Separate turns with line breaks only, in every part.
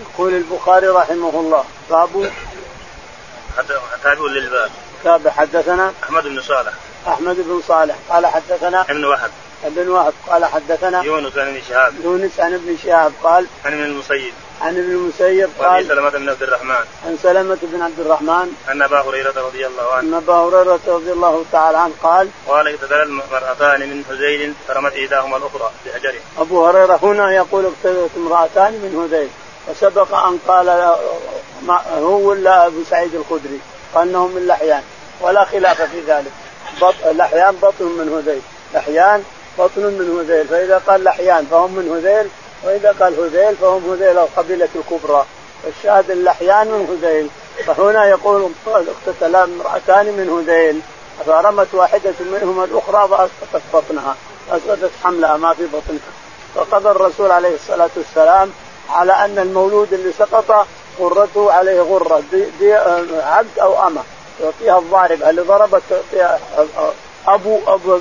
يقول البخاري رحمه الله. باب؟
تابع للباب.
تابع حدثنا
أحمد بن صالح.
أحمد بن صالح. قال حدثنا
ابن وهب.
ابن وهب. قال حدثنا
يونس عن ابن شهاب.
يونس عن ابن شهاب. قال
عن ابن المسيب.
عن ابن المسيب
قال سلمة بن عبد الرحمن.
عن سلمة بن عبد الرحمن.
أن أبا هريرة رضي الله عنه.
أن أبا هريرة رضي الله تعالى عنه قال
قال اقتتل المرأتان من هذيل فرمت إحداهما الأخرى بحجر
أبو هريرة هنا يقول اقتتلت امرأتان من هذيل وسبق أن قال هو ولا أبو سعيد الخدري؟ قال أنهم من لحيان. ولا خلاف في ذلك. بط... لحيان بطن من هذيل. لحيان بطن من هذيل. فإذا قال لحيان فهم من هذيل وإذا قال هذيل فهم هذيل القبيلة الكبرى. الشاهد اللحيان من هذيل. فهنا يقول اقتتل امرأتان من هذيل. فرمت واحدة منهما الأخرى فأسقطت بطنها. أسقطت حملها ما في بطنها. فقضى الرسول عليه الصلاة والسلام على أن المولود اللي سقط غرته عليه غرة. دي, دي عبد أو أمة. يعطيها الضارب. اللي ضربت تعطيها أبو أبو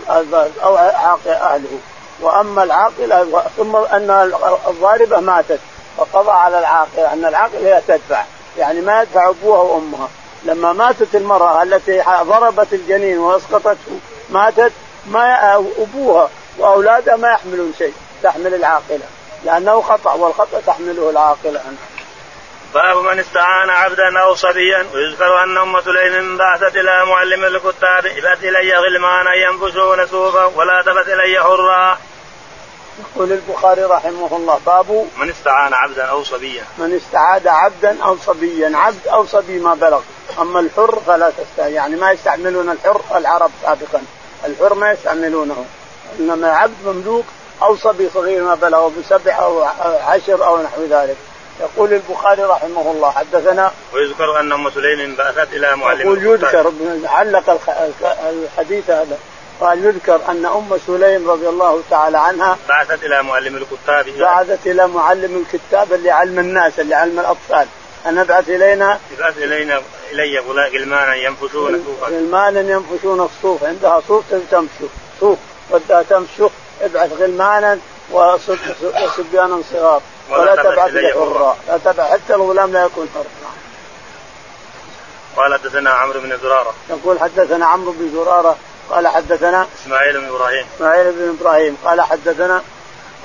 أو عاقل أهله. وأما العاقله ثم أن الضاربة ماتت. فقضى على العاقله أن العاقله هي تدفع. يعني ما يدفع أبوها وأمها. لما ماتت المرأة التي ضربت الجنين وأسقطته ماتت ما أبوها وأولادها ما يحملون شيء. تحمل العاقلة. لأنه خطأ والخطأ تحمله العاقله
باب من استعان عبدا أو صبيا ويذكر أن ام سليم بعثت إلى معلم الكتاب إبت إلي غلمانا ينفشون سوفا ولا تبت إلي حرا.
يقول البخاري رحمه الله باب
من استعان عبدا أو صبيا.
من استعاد عبدا أو صبيا. عبد أو صبي ما بلغ أما الحر فلا تستعين يعني ما يستعملون الحر العرب سابقا. الحر ما يستعملونه. إنما عبد مملوك أو صبي صغير ما بلغ بسبع أو عشر أو نحو ذلك. يقول البخاري رحمه الله حدثنا
ويذكر أن أم سليم بعثت إلى معلم
يقول يذكر علق الحديث هذا. قال يذكر أن أم سليم رضي الله تعالى عنها
بعثت إلى معلم الكتاب.
بعثت إلى معلم الكتاب اللي علم الناس اللي علم الأطفال. ان ابعث إلينا؟
ابعث إلينا إلي غلمانا ينفشون صوفا.
غلمانا ينفشون الصوف. عندها صوف تمشوا صوف بدها تمشوا ابعث غلمانا وصبيانا صغار. ولا تبعث حرا لا تبعث. حتى الغلام لا يكون حر
قال حدثنا عمرو بن زرارة.
يقول حدثنا عمرو بن زرارة. قال حدثنا
إسماعيل بن إبراهيم.
إسماعيل بن إبراهيم. قال حدثنا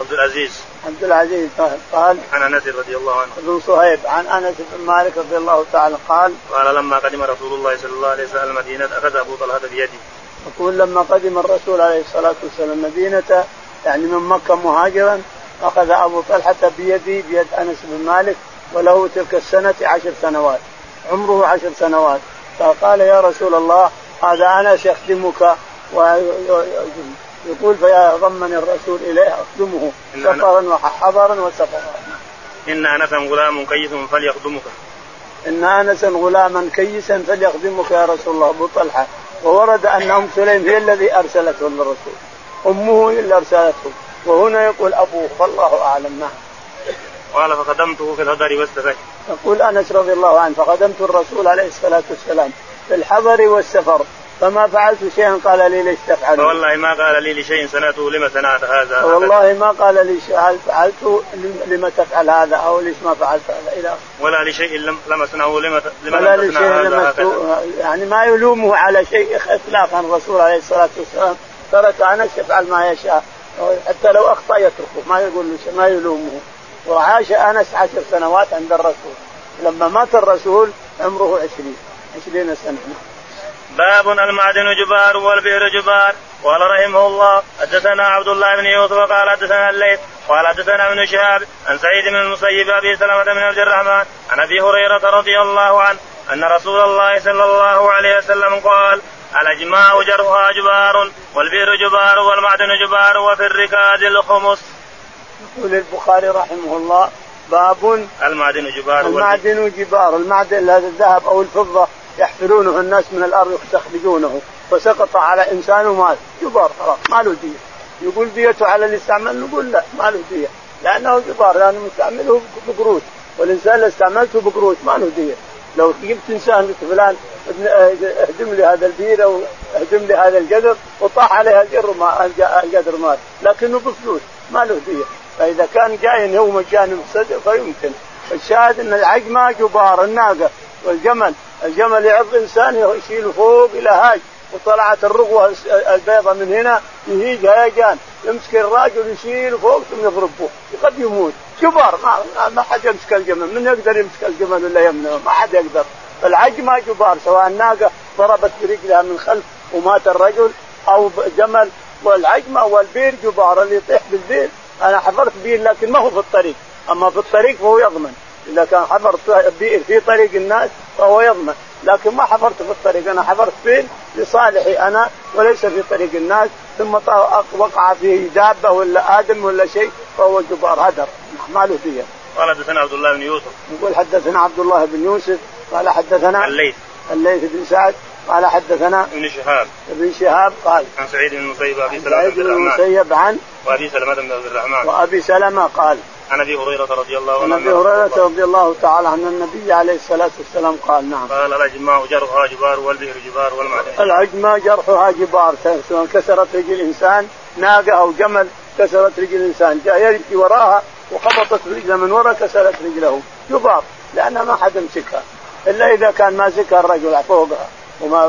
عبد العزيز.
عبد العزيز. قال
عن أنس رضي الله عنه.
ابن صهيب. عن أنس بن مالك رضي الله تعالى قال
قال لما قدم رسول الله صلى الله عليه وسلم المدينة أخذ أبو طلحة بيده.
يقول لما قدم الرسول عليه الصلاة والسلام المدينة يعني من مكة مهاجرا أخذ أبو طلحة بيدي بيد أنس بن مالك وله تلك السنة عشر سنوات عمره عشر سنوات. فقال يا رسول الله هذا انس يخدمك ويقول فضمني الرسول إليه أخدمه سفرا وحضرا وسفرا.
إن انسا غلام كيس فليخدمك.
إن انسا غلاما كيسا فليخدمك يا رسول الله أبو طلحة. وورد ان ام سليم هي الذي أرسلته للرسول أمه هي اللي أرسلته. وهنا يقول أبوه فالله أعلم. نعم.
قال فخدمته في الحضر والسفر.
يقول أنس رضي الله عنه فخدمت الرسول عليه الصلاة والسلام في الحضر والسفر. فما فعلت شيئا قال لي ليش تفعل؟
فوالله ما قال لي لشيء صنعته لما صنعت هذا.
والله ما قال لي هل فعلت لما تفعل هذا أو ليش ما فعلت هذا؟ إلى
ولا لشيء لم لم أصنعه لما
لما ولا لشيء لم يعني ما يلومه على شيء اطلاقا الرسول عليه الصلاة والسلام. ترك انس يفعل ما يشاء. حتى لو أخطأ يتركه. ما يقول ما يلومه. وعاش أنس عشر سنوات عند الرسول. لما مات الرسول عمره عشرين. عشرين سنة.
باب المعدن جبار والبئر جبار. قال رحمه الله حدثنا عبد الله بن يوسف قال حدثنا الليث قال حدثنا ابن شهاب عن سعيد بن المسيب أبي سلمة بن عبد الرحمن عن أبي هريرة رضي الله عنه أن رسول الله صلى الله عليه وسلم قال الأجماع جرها جبار والبئر جبار والمعدن جبار وفي الركاز الخمس.
يقول البخاري رحمه الله باب
المعدن جبار
المعدن جبار. المعدن هذا الذهب أو الفضة. يحفرونه الناس من الأرض يستخرجونه وسقط على إنسان ومات جبار خلاص ما له دية. يقول ديته على اللي استعمل نقول لا ما له دية. لأنه جبار لأنه مستعمله بقروش والإنسان اللي استعملته بقروش ما له دية. لو جبت إنسان قلت فلان اهدم لي هذا البير أو اهدم لي هذا القدر وطاح عليها القدر ما القدر مات. لكنه بفلوس ما له دية. فإذا كان جاي هو مجاني فيمكن. الشاهد إن العجمة جبار الناقة والجمل. الجمل يعض إنسان يشيله فوق إلى هاج وطلعت الرغوة البيضة من هنا يهيج هيجان يمسك الراجل يشيله فوق ثم يضربه قد يموت. جبار ما, ما حد يمسك الجمل من يقدر يمسك الجمل ولا يمنعه ما حد يقدر. العجمة جبار سواء ناقة ضربت برجلها من خلف ومات الرجل أو جمل. والعجمة والبير جبار اللي يطيح بالبير. أنا حفرت بير لكن ما هو في الطريق. أما في الطريق فهو يضمن. إذا كان حفرت بئر في طريق الناس فهو يضمن. لكن ما حفرت في الطريق. أنا حفرت فين لصالحي أنا وليس في طريق الناس. ثم وقع فيه دابة ولا آدم ولا شيء فهو جبار هدر. ما له ديه.
قال حدثنا عبد الله بن يوسف.
يقول حدثنا عبد الله بن يوسف قال حدثنا
الليث.
الليث بن سعد قال حدثنا
ابن شهاب.
ابن شهاب قال
عن سعيد بن المسيب ابي
سلمة سعيد بن المسيب عن
وأبي سلمة بن عبد الرحمن.
وأبي سلمة قال
عن أبي هريرة رضي الله عنه
عن أبي هريرة رضي الله تعالى عن النبي عليه الصلاة والسلام قال نعم.
قال العجماء جرحها جبار والبئر جبار والمعدن.
العجماء جرحها جبار. سواء كسرت رجل انسان ناقة أو جمل كسرت رجل انسان جاء يمشي وراها وخبطت رجله من وراء كسرت رجله. جبار لانها ما حد يمسكها إلا إذا كان ماسكها الرجل فوقها. وما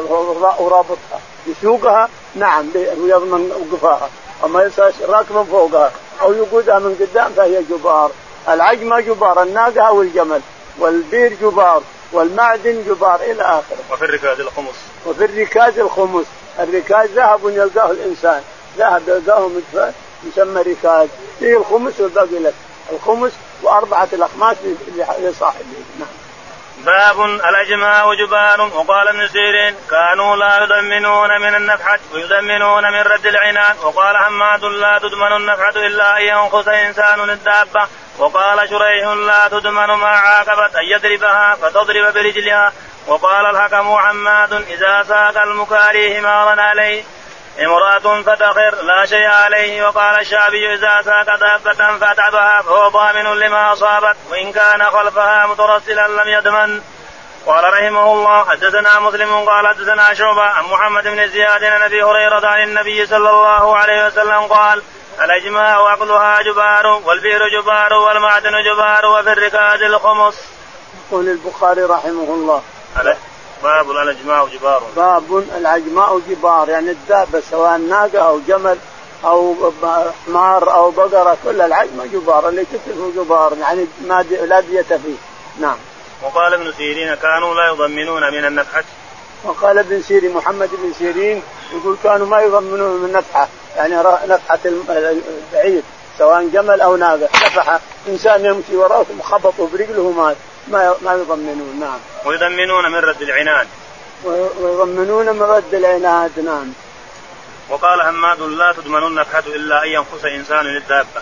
ورابطها. يسوقها نعم ويضمن وقفاها. أما راكبا فوقها. أو يقودها من قدام فهي جبار العجمة جبار الناقة أو الجمل والبير جبار والمعدن جبار إلى آخره.
وفي الركاز الخمس.
وفي الركاز الخمس، الركاز ذهب يلقاه الإنسان، ذهب يلقاه يسمى ركاز، فيه الخمس والباقي لك، الخمس وأربعة الأخماس لصاحبه، نعم.
باب الأجماع جبال وقال ابن سيرين كانوا لا يدمنون من النفحة ويدمنون من رد العنان. وقال حماد لا تدمن النفحة إلا أن ينقص إنسان الدابة. وقال شريح لا تدمن ما عاقبت أن يضربها فتضرب برجلها. وقال الحكم حماد إذا ساق المكاري حمارا عليه امرأة فتخر لا شيء عليه وقال الشعبي إذا ساق دابة فأتعبها فهو ضامن لما أصابت وإن كان خلفها مترسلا لم يدمن قال رحمه الله حدثنا مسلم قال حدثنا شعبة عن محمد بن زياد عن أبي هريرة عن النبي صلى الله عليه وسلم قال الأجماع عقلها جبار والبئر جبار والمعدن جبار وفي الركاز الخمس.
يقول البخاري رحمه الله.
باب العجماء جبار.
باب العجماء جبار يعني الدابة سواء ناقة أو جمل أو حمار أو بقرة كل العجمة جبار اللي تتركه جبار يعني ما لا دية فيه. نعم.
وقال ابن سيرين كانوا لا يضمنون من النفحة.
وقال ابن سيرين محمد بن سيرين يقول كانوا ما يضمنون من النفحة يعني نفحة البعير سواء جمل أو ناقة. نفحه إنسان يمشي وراه ثم خبطه برجله مات ما ما يضمنون نعم.
ويضمنون من رد العناد.
ويضمنون من رد العناد نعم.
وقال حماد لا تضمن النفحة إلا أن ينقص إنسان الدابة.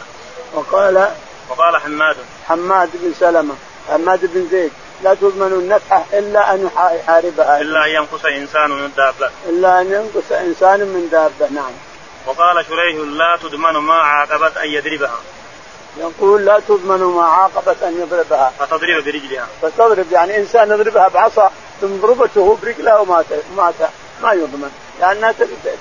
وقال
وقال حماد
حماد بن سلمة حماد بن زيد لا تضمن النفحة إلا أن يحاربها
إلا أن ينقص إنسان من دابة
إلا أن ينقص إنسان من دابة نعم
وقال شريح لا تضمن ما عاقبت أن يضربها
يقول لا تضمن ما عاقبت أن يضربها.
فتضرب برجلها.
فتضرب يعني إنسان يضربها بعصا ثم ضربته برجلها ومات مات ما يضمن. لأنها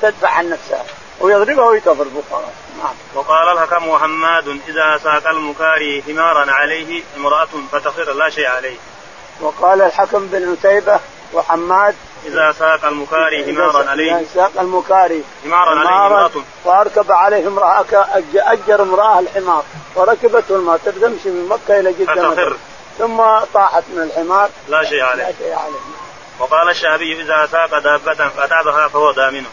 تدفع عن نفسها. ويضربها ويتضرب خلاص نعم
وقال الحكم وحماد إذا ساق المكاري حمارا عليه امرأة فتخر لا شيء عليه.
وقال الحكم بن عتيبة وحماد
إذا ساق المكاري حمارا عليه. إذا
ساق المكاري
حمارا عليه امرأة.
فأركب عليه امرأة أجر امرأة الحمار. وركبته الماء تمشي من مكة إلى جدة
فتخر
ثم طاحت من الحمار.
لا شيء عليه.
لا شيء عليه.
وقال الشعبي إذا ساق دابة فأتعبها فهو دامن.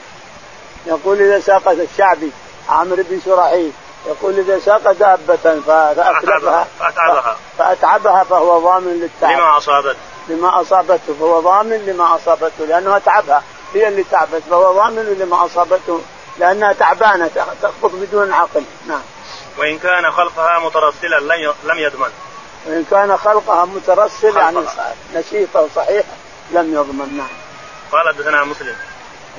يقول إذا ساقت الشعبي عامر بن شرحيل يقول إذا ساق دابة فأتعبها
فأتعبها
فأتعبها فهو ضامن للتعب.
لما أصابت
لما أصابته فهو ضامن لما أصابته لأنه اتعبها هي اللي تعبت فهو ضامن لما أصابته لأنها تعبانة تخبط بدون عقل. نعم.
وإن كان خلفها مترسلا لم يضمن.
وإن كان خلقها مترسل يعني نشيطة وصحيحه لم يضمن. نعم.
قال حدثنا مسلم.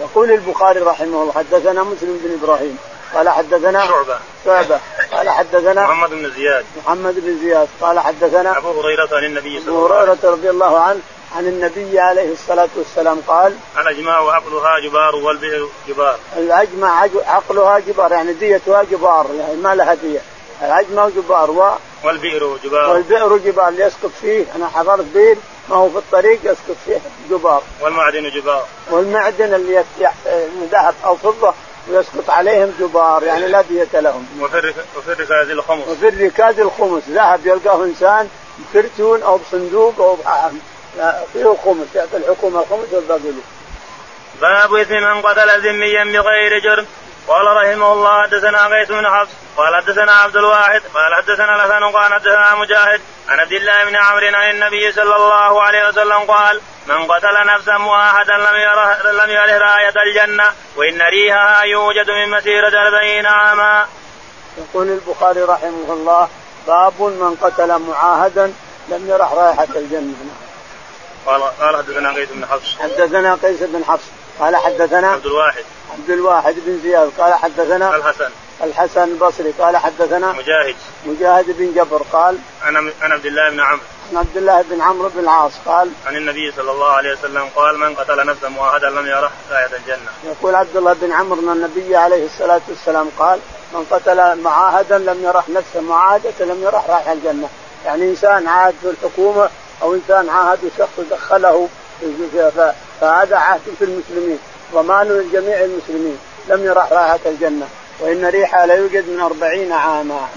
يقول البخاري رحمه الله حدثنا مسلم بن إبراهيم. قال حدثنا
شعبة.
شعبة. قال حدثنا
محمد بن زياد.
محمد بن زياد. قال حدثنا
أبو هريرة عن النبي
صلى الله عليه وسلم أبو هريرة رضي الله عنه عن النبي عليه الصلاة والسلام قال
الأجماع عقلها جبار والبئر جبار.
الأجمع عقلها جبار يعني ديتها جبار يعني ما لها دية. العجمة جبار و
والبئر جبار.
والبئر جبار يسقط فيه. أنا حفرت بئر ما هو في الطريق يسقط فيه جبار.
والمعدن جبار.
والمعدن اللي ذهب أو فضة ويسقط عليهم جبار يعني لا دية لهم.
وفي وفي الركاز الخمس.
وفي الركاز الخمس. ذهب يلقاه إنسان بكرتون أو بصندوق أو فيه الخمس يعطي الحكومة الخمس والباقي.
باب اثم من قتل ذميا بغير جرم. قال رحمه الله حدثنا قيس بن حفص قال حدثنا عبد الواحد قال حدثنا الحسن قال حدثنا مجاهد عن عبد الله بن عمرو عن النبي صلى الله عليه وسلم قال من قتل نفسا مؤاهدا لم يره لم يره راية الجنة وإن ريحها يوجد من مسيرة أربعين عاما.
يقول البخاري رحمه الله باب من قتل معاهدا لم يرح رائحة الجنة.
قال قال حدثنا قيس بن حفص.
حدثنا قيس بن حفص قال حدثنا
عبد الواحد.
عبد الواحد بن زياد قال حدثنا
الحسن.
الحسن البصري قال حدثنا
مجاهد.
مجاهد بن جبر قال
عن عن عبد الله بن عمرو.
عن عبد الله بن عمرو بن العاص قال
عن النبي صلى الله عليه وسلم قال من قتل نفسا معاهدا لم يره آية الجنة.
يقول عبد الله بن عمرو أن النبي عليه الصلاة والسلام قال من قتل معاهدا لم يره نفسا معاهدة لم يره رايح الجنة، يعني إنسان عاهد في الحكومة أو إنسان عاهد شخص دخله فهذا عهد في المسلمين ضمان لجميع المسلمين. لم يرح رائحة الجنة. وإن ريحها لا يوجد من أربعين عاما.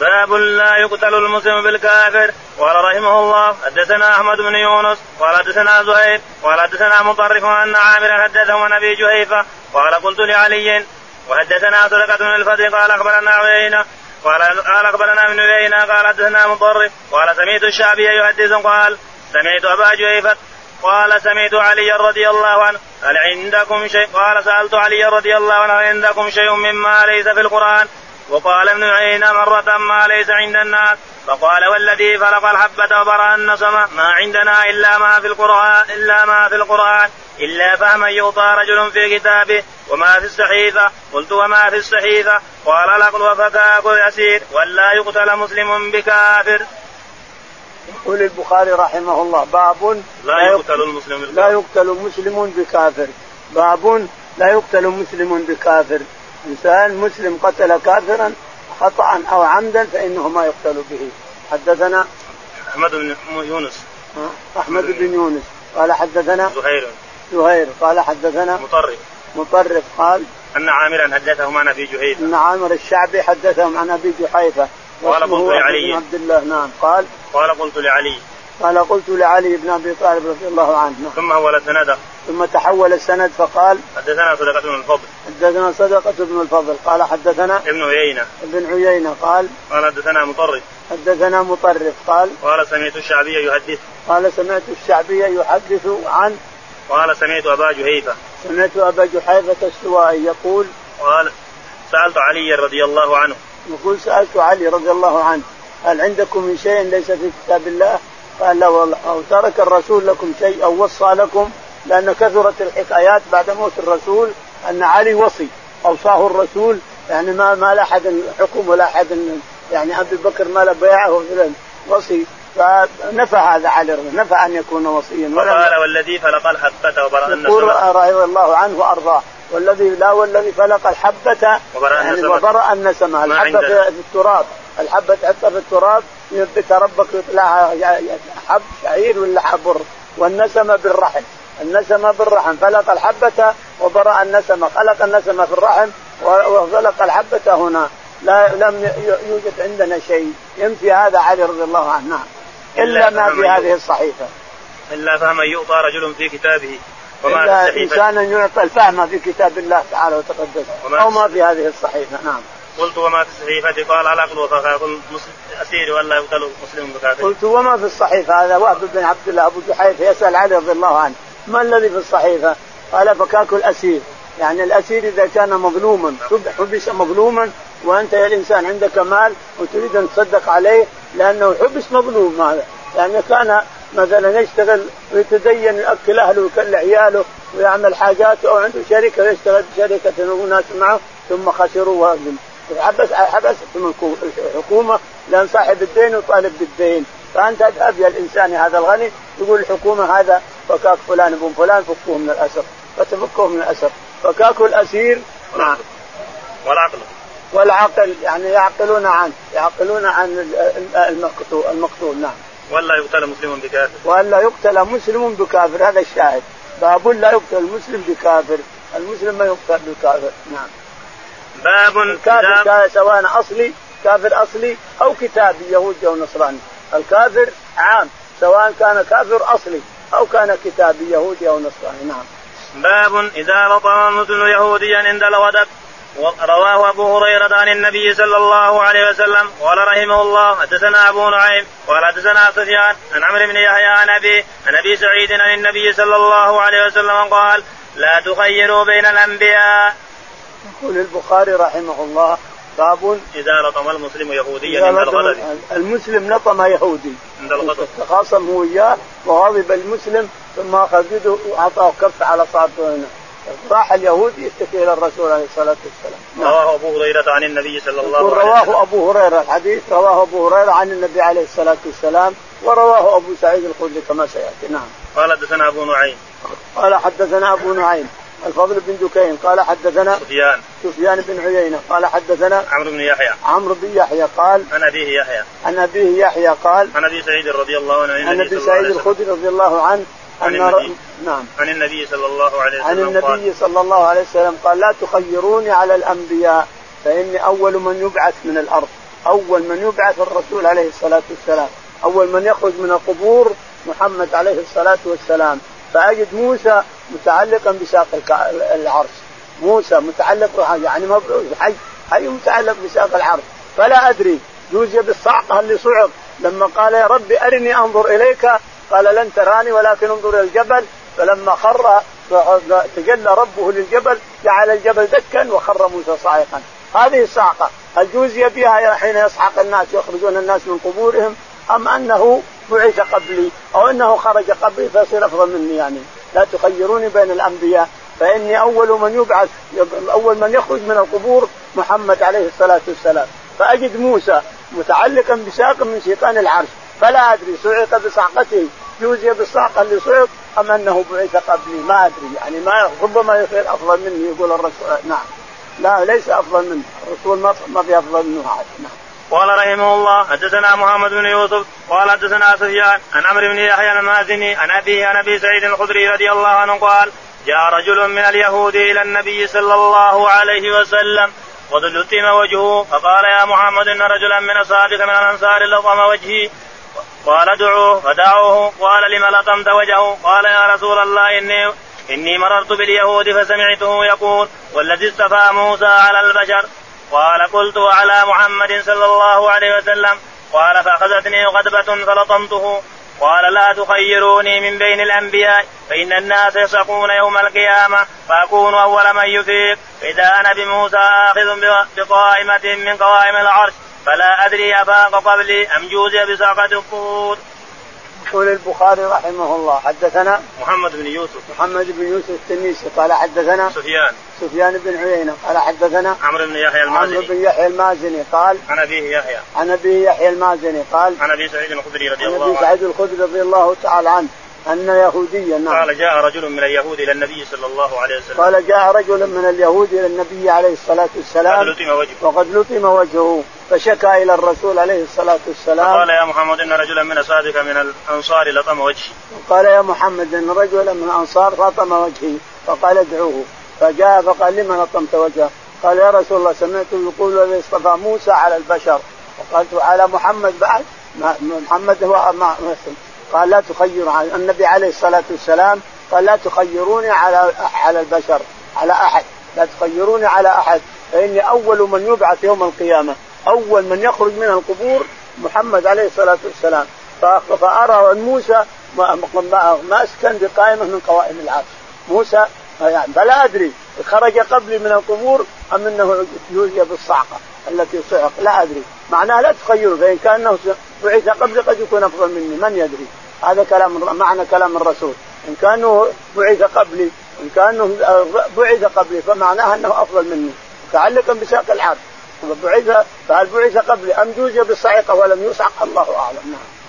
باب لا يقتل المسلم بالكافر. قال رحمه الله حدثنا أحمد بن يونس قال حدثنا زهير قال حدثنا مطرف ان عامرا حدثه عن أبي جهيفة قال قلت لعلي وحدثنا سرقة بن الفتح قال أخبرنا عيينة قال أخبرنا ابن عيينة قال حدثنا مطرف قال سمعت الشعبي يحدث قال سمعت أبا جهيفة قال سمعت علي رضي الله عنه هل عندكم شيء؟ قال سألت علي رضي الله عنه هل عندكم شيء مما ليس في القرآن؟ وقال ابن عيينة مرة ما ليس عند الناس. فقال والذي فلق الحبة وبرأ النصم ما عندنا إلا ما في القرآن إلا ما في القرآن. إلا فهما يعطى رجل في كتابه وما في الصحيفة؟ قلت وما في الصحيفة؟ قال العقل وفكاك الأسير ولا يقتل مسلم بكافر.
يقول البخاري رحمه الله باب
لا يقتل المسلم
لا يقتل مسلم بكافر. باب لا يقتل مسلم بكافر. إنسان مسلم قتل كافرا خطأ أو عمدا فإنه ما يقتل به. حدثنا
أحمد بن يونس.
أحمد بن يونس. قال حدثنا
زهير.
زهير. قال حدثنا
مطرف.
مطرف. قال
أن عامرا حدثهم عن أبي جحيفه
إن عامر الشعبي حدثهم عن أبي جحيفة.
قال قلت لعلي
عبد الله. نعم. قال
قال قلت لعلي.
قال قلت لعلي بن أبي طالب رضي الله عنه.
ثم هو سنده
ثم تحول السند فقال
حدثنا صدقة بن الفضل.
حدثنا صدقة بن الفضل. قال حدثنا
ابن عيينة.
ابن عيينة قال
قال حدثنا مطرف.
حدثنا مطرف قال
قال سمعت الشعبي يحدث.
قال سمعت الشعبي يحدث عن
قال سمعت أبا جهيفة.
سمعت أبا جحيفة السوائي يقول
قال سألت علي رضي الله عنه.
يقول سألت علي رضي الله عنه. هل عندكم من شيء ليس في كتاب الله؟ قال لا والله. أو ترك الرسول لكم شيء أو وصى لكم؟ لأن كثرت الحكايات بعد موت الرسول أن علي وصي أوصاه الرسول. يعني ما ما لا أحد حكم ولا أحد يعني أبي بكر ما له بيعه وصي فنفى هذا علي نفى أن يكون وصيا.
وقال والذي فلق الحبة وبرأ النسمة
يقول رضي الله عنه وأرضاه. والذي لا والذي فلق الحبة
وبرأ
يعني
النسمة
وبرأ النسمة الحبة في التراب. الحبة تحطها في التراب ينبت ربك يطلعها حب شعير ولا حبر؟ والنسمة بالرحم. النسمة بالرحم. فلق الحبة وبرأ النسمة خلق النسمة في الرحم وخلق الحبة هنا. لا لم يوجد عندنا شيء. ينفي هذا علي رضي الله عنه. نعم. إلا ما في هذه الصحيفة.
إلا فهم يعطى رجل في كتابه.
وما إلا إنسانا يعطى الفهم في كتاب الله تعالى وتقدس أو ما في هذه الصحيفة. نعم.
قلت وما في الصحيفة؟ قال على قل وفاق. أسير ولا يقتل مسلم بكافر.
قلت وما في الصحيفة؟ هذا وهب بن عبد الله أبو جحيفة يسأل علي رضي الله عنه ما الذي في الصحيفة؟ قال فكاك الأسير. يعني الأسير إذا كان مظلوما حبس مظلوما وأنت يا الإنسان عندك مال وتريد أن تصدق عليه لأنه حبس مظلوم. هذا يعني كان مثلا يشتغل ويتدين يأكل أهله ويكل عياله ويعمل حاجاته أو عنده شركة ويشتغل بشركة وناس معه ثم خسروا وهزم حبس حبس الحكومة لأن صاحب الدين وطالب بالدين. فأنت اذهب يا الإنسان هذا الغني يقول الحكومة هذا فكاك فلان ابن فلان فكوه من الأسر. فتفكوه من الأسر. فكاك الأسير
نعم. والعقل.
والعقل يعني يعقلون عنه يعقلون عن المقتول المقتول نعم.
ولا يقتل مسلم بكافر.
ولا يقتل مسلم بكافر هذا الشاهد. باب لا يقتل المسلم بكافر. المسلم ما يقتل بكافر نعم.
باب
الكافر سواء أصلي كافر أصلي أو كتابي يهودي أو نصراني. الكافر عام سواء كان كافر أصلي أو كان كتابي يهودي أو نصراني. نعم.
باب إذا لطم المسلم يهوديا عند الغدب رواه أبو هريرة عن النبي صلى الله عليه وسلم. قال رحمه الله حدثنا أبو نعيم قال حدثنا سفيان عن عمرو بن يحيى عن أبي عن أبي سعيد عن النبي صلى الله عليه وسلم قال لا تخيروا بين الأنبياء.
يقول البخاري رحمه الله باب
إذا لطم المسلم يهوديا عند الغضب.
المسلم لطم يهودي. عند الغضب. تخاصم هو إياه وغضب المسلم ثم أخذ يده وأعطاه كف على صابته هنا راح اليهودي يشتكي إلى الرسول عليه الصلاة والسلام.
نعم. رواه أبو هريرة عن النبي صلى الله عليه وسلم.
رواه أبو هريرة الحديث رواه أبو هريرة عن النبي عليه الصلاة والسلام ورواه أبو سعيد الخدري كما سيأتي. نعم.
قال حدثنا أبو نعيم.
قال حدثنا أبو نعيم. الفضل بن دكين قال حدثنا
سفيان.
سفيان بن عيينة قال حدثنا
عمرو بن يحيى.
عمرو بن يحيى قال
عن أبيه يحيى.
عن أبيه يحيى قال
عن أبي سعيد رضي الله عنه
عن أبي سعيد الخدري رضي الله عنه
عن النبي. نعم. عن النبي صلى الله عليه وسلم
عن النبي قال. صلى الله عليه وسلم قال لا تخيروني على الأنبياء فإني أول من يبعث من الأرض أول من يبعث الرسول عليه الصلاة والسلام أول من يخرج من القبور محمد عليه الصلاة والسلام فأجد موسى متعلقا بساق العرش. موسى متعلق يعني حي. حي متعلق بساق العرش. فلا أدري جوزي بالصعقة اللي صعق. لما قال يا ربي أرني أنظر إليك قال لن تراني ولكن انظر إلى الجبل. فلما خر تجلى ربه للجبل جعل الجبل دكا وخر موسى صاعقا. هذه الصعقة. هل جوزي بها حين يصعق الناس يخرجون الناس من قبورهم؟ أم أنه بعث قبلي أو أنه خرج قبلي فيصير أفضل مني يعني. لا تخيروني بين الأنبياء فإني أول من يبعث أول من يخرج من القبور محمد عليه الصلاة والسلام. فأجد موسى متعلقا بساق من شيطان العرش فلا أدري صعق بصعقته جوزي بالصعقه اللي صعق أم أنه بعث قبلي ما أدري يعني ما ربما يصير أفضل مني يقول الرسول نعم. لا ليس أفضل منه الرسول ما في أفضل منه هذا نعم.
قال رحمه الله حدثنا محمد بن يوسف قال حدثنا سفيان عن عمرو بن يحيى المازني عن أبيه عن أبي سعيد الخدري رضي الله عنه قال جاء رجل من اليهود إلى النبي صلى الله عليه وسلم قد لتم وجهه فقال يا محمد إن رجلا من أصحابك من الأنصار لطم وجهي. قال ادعوه فدعوه قال لم لطمت وجهه؟ قال يا رسول الله إني إني مررت باليهود فسمعته يقول والذي اصطفى موسى على البشر. قال قلت وعلى محمد صلى الله عليه وسلم قال فأخذتني غدبة فلطمته قال لا تخيروني من بين الأنبياء فإن الناس يسقون يوم القيامة فأكون أول من يفيق إذا أنا بموسى آخذ بقائمة من قوائم العرش فلا أدري أفاق قبلي أم جوزي بساقة الطور.
يقول البخاري رحمه الله حدثنا
محمد بن يوسف.
محمد بن يوسف التنيسي قال حدثنا
سفيان.
سفيان بن عيينة قال حدثنا
عمرو بن يحيى المازني
عمرو بن يحيى المازني قال
عن أبيه يحيى.
عن أبيه يحيى المازني قال
عن أبي سعيد الخدري رضي الله
عنه. عن ابي سعيد الخدري رضي الله تعالى عنه. أن يهوديا نعم.
قال جاء رجل من اليهود إلى النبي صلى الله عليه وسلم.
قال جاء رجل من اليهود إلى النبي عليه الصلاة والسلام.
وقد لطم وجهه.
وقد لطم وجهه فشكى إلى الرسول عليه الصلاة والسلام.
قال يا محمد إن رجلا من أصحابك من الأنصار لطم وجهي.
قال يا محمد إن رجلا من الأنصار لطم وجهي. فقال ادعوه. فجاء فقال لمن لطمت وجهه؟ قال يا رسول الله سمعته يقول الذي اصطفى موسى على البشر. وقالت على محمد بعد؟ محمد هو قال لا تخير النبي عليه الصلاة والسلام قال لا تخيروني على على البشر على أحد. لا تخيروني على أحد فإني أول من يبعث يوم القيامة. أول من يخرج من القبور محمد عليه الصلاة والسلام. فأرى أن موسى ما أسكن بقائمة من قوائم العرش. موسى يعني فلا أدري خرج قبلي من القبور أم إنه يوجي بالصعقة التي صعق. لا أدري. معناه لا تخيروا فإن كان بعث قبلي قد يكون أفضل مني من يدري؟ هذا كلام معنى كلام الرسول. إن كانه بعث قبلي إن كانه بعث قبلي فمعناها أنه أفضل مني. متعلقا بساق العرش بعث فهل بعث قبلي أم جوز بالصعقه ولم يصعق؟ الله أعلم. نعم.